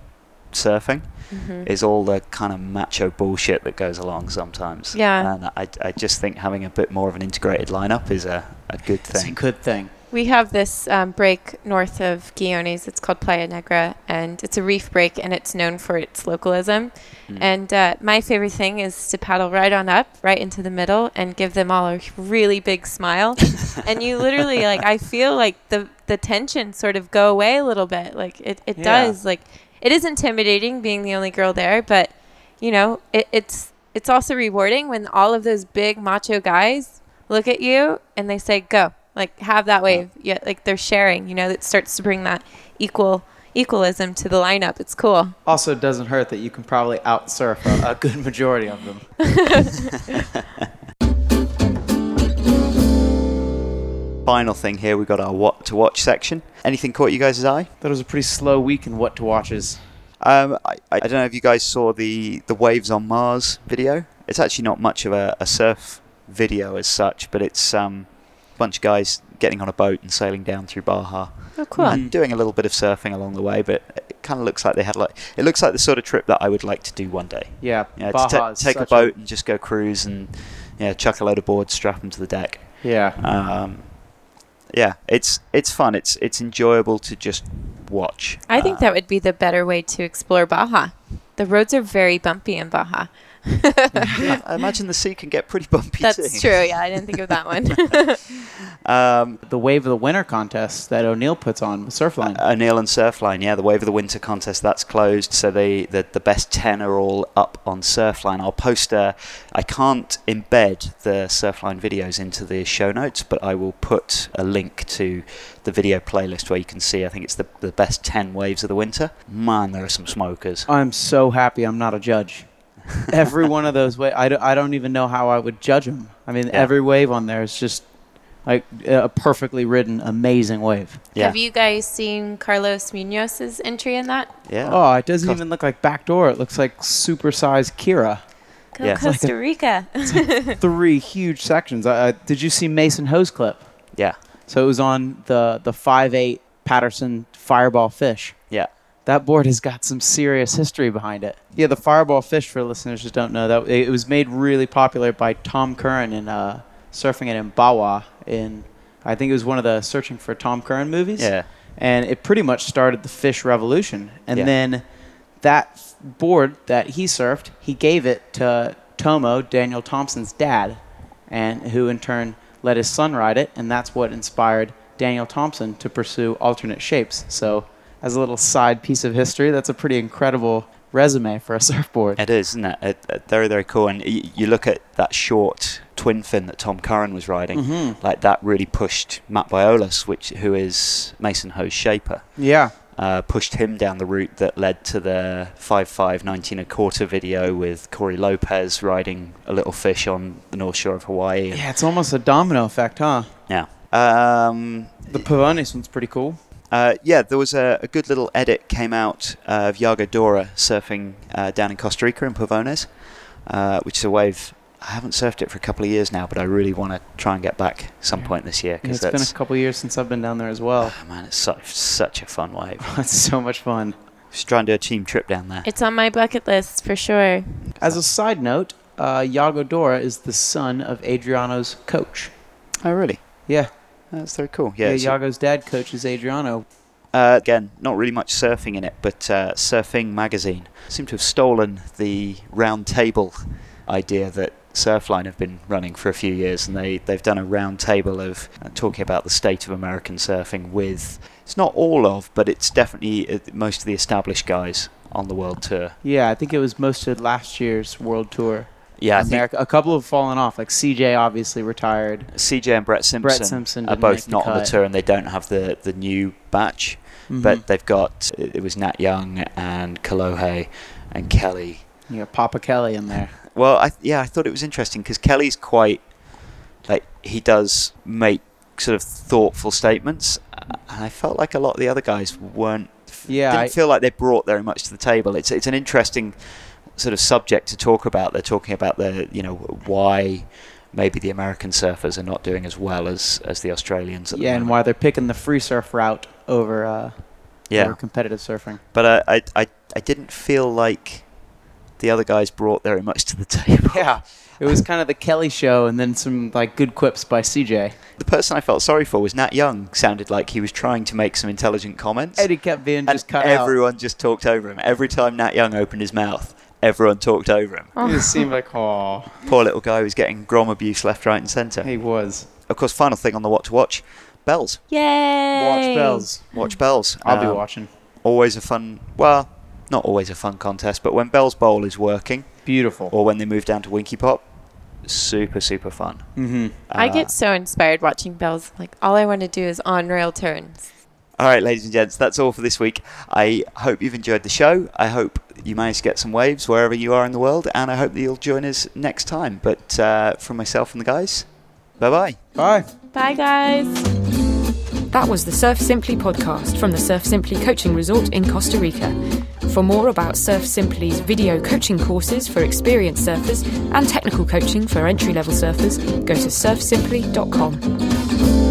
surfing Mhm. is all the kind of macho bullshit that goes along sometimes. Yeah. And I, I just think having a bit more of an integrated lineup is a, a good thing. It's a good thing. We have this um, break north of Guiones. It's called Playa Negra, and it's a reef break, and it's known for its localism. Mm. And uh, my favorite thing is to paddle right on up, right into the middle, and give them all a really big smile. and you literally, like, I feel like the the tension sort of go away a little bit. Like it, it Yeah. does. Like it is intimidating being the only girl there, but you know, it, it's it's also rewarding when all of those big macho guys look at you and they say go like have that wave yeah like they're sharing you know that starts to bring that equal equalism to the lineup it's cool Also, it doesn't hurt that you can probably out surf a, a good majority of them. Final thing here, we got our what to watch section. Anything caught you guys' eye? That was a pretty slow week in what to watches. Um, I, I don't know if you guys saw the, the Waves on Mars video. It's actually not much of a, a surf video as such, but it's um, a bunch of guys getting on a boat and sailing down through Baja. oh cool and doing a little bit of surfing along the way, but it kind of looks like they had like it looks like the sort of trip that I would like to do one day. Yeah, Yeah, to Baja ta- is take a such boat and just go cruise and yeah, chuck a load of boards, strap them to the deck. yeah, Um, yeah, it's it's fun. It's it's enjoyable to just watch. i think Uh, that would be the better way to explore baja the roads are very bumpy in baja I I imagine the sea can get pretty bumpy too. that's true yeah i didn't think of that one Um, the Wave of the Winter contest that O'Neill puts on with Surfline. O'Neill and Surfline, yeah, the Wave of the Winter contest that's closed, so the, the the best ten are all up on Surfline. I'll post a. I can't embed the Surfline videos into the show notes, but I will put a link to the video playlist where you can see. I think it's the the best ten waves of the winter. Man, there are some smokers. I'm so happy I'm not a judge. Every one of those waves, I, don't- I don't even know how I would judge them. I mean, Yeah. every wave on there is just like a perfectly ridden, amazing wave. Yeah, have you guys seen carlos munoz's entry in that yeah. Oh, it doesn't Cost- even look like backdoor. It looks like supersized Kirra. go Yeah. It's like costa rica Three huge sections. Uh, uh, did you see Mason Ho's clip? yeah, So it was on the the five eight Patterson Fireball Fish. That board has got some serious history behind it. Yeah, the Fireball Fish, for listeners who don't know, that it was made really popular by Tom Curren in uh, surfing it in Bawa. In I think it was one of the Searching for Tom Curren movies. Yeah. and it pretty much started the fish revolution. And Yeah. then that board that he surfed, he gave it to Tomo, Daniel Thomson's dad, and who in turn let his son ride it, and that's what inspired Daniel Thomson to pursue alternate shapes. So, as a little side piece of history, that's a pretty incredible resume for a surfboard. It is, isn't it? it, it very, very cool. And y- you look at that short twin fin that Tom Curren was riding, Mhm. like that really pushed Matt Biolas, which who is Mason Ho's shaper, Yeah. uh, pushed him down the route that led to the 5'5", 19 a quarter video with Corey Lopez riding a little fish on the north shore of Hawaii. Yeah, it's almost a domino effect, huh? Yeah. Um, The Pavones one's pretty cool. Uh, yeah, there was a, a good little edit came out uh, of Yago Dora surfing uh, down in Costa Rica in Pavones, uh, which is a wave. I haven't surfed it for a couple of years now, but I really want to try and get back some Yeah. point this year Yeah, because it's been a couple of years since I've been down there as well. oh, man, it's such such a fun wave. it's so much fun. Just trying to do a team trip down there. it's on my bucket list for sure As a side note, uh, Yago Dora is the son of Adriano's coach. oh, really? Yeah. That's very cool. Yeah. Yeah, Yago's dad coaches Adriano. Uh, again, not really much surfing in it, but uh, Surfing Magazine seem to have stolen the round table idea that Surfline have been running for a few years, and they, they've done a round table of uh, talking about the state of American surfing with, it's not all of, but it's definitely uh, most of the established guys on the world tour. Yeah, I think it was most of last year's world tour. Yeah, I think America. A couple have fallen off. Like CJ obviously retired. CJ and Brett Simpson, Brett Simpson are both the not on the tour, and they don't have the, the new batch. Mhm. But they've got, it was Nat Young and Kalohe and Kelly you got Papa Kelly in there. Well, I yeah, I thought it was interesting because Kelly's quite like he does make sort of thoughtful statements, and I felt like a lot of the other guys weren't. Yeah, didn't I- feel like they brought very much to the table. It's it's an interesting sort of subject to talk about. They're talking about the you know why maybe the American surfers are not doing as well as as the Australians. At the Yeah, and why they're picking the free surf route over uh, yeah, over competitive surfing. but I, I I I didn't feel like the other guys brought very much to the table. Yeah, it was kind of the Kelly show, and then some like good quips by CJ. The person I felt sorry for was Nat Young. Sounded like he was trying to make some intelligent comments. Eddie kept being and just cut out. everyone just talked over him. Every time Nat Young opened his mouth, everyone talked over him. It just seemed like, oh, Poor little guy was getting Grom abuse left, right, and centre. he was. Of course, final thing on the what to watch bells. Yay! Watch bells. Watch bells. I'll be Um, watching. Always a fun, well, not always a fun contest, but when Bells Bowl is working, Beautiful. or when they move down to Winky Pop, super, super fun. mm-hmm. I get so inspired watching bells. Like all I want to do is on rail turns. All right, ladies and gents, that's all for this week. I hope you've enjoyed the show. I hope you managed to get some waves wherever you are in the world, and I hope that you'll join us next time. But uh, from myself and the guys, bye bye. Bye. Bye, guys. That was the Surf Simply podcast from the Surf Simply Coaching Resort in Costa Rica. For more about Surf Simply's video coaching courses for experienced surfers and technical coaching for entry level surfers, go to surfsimply.com.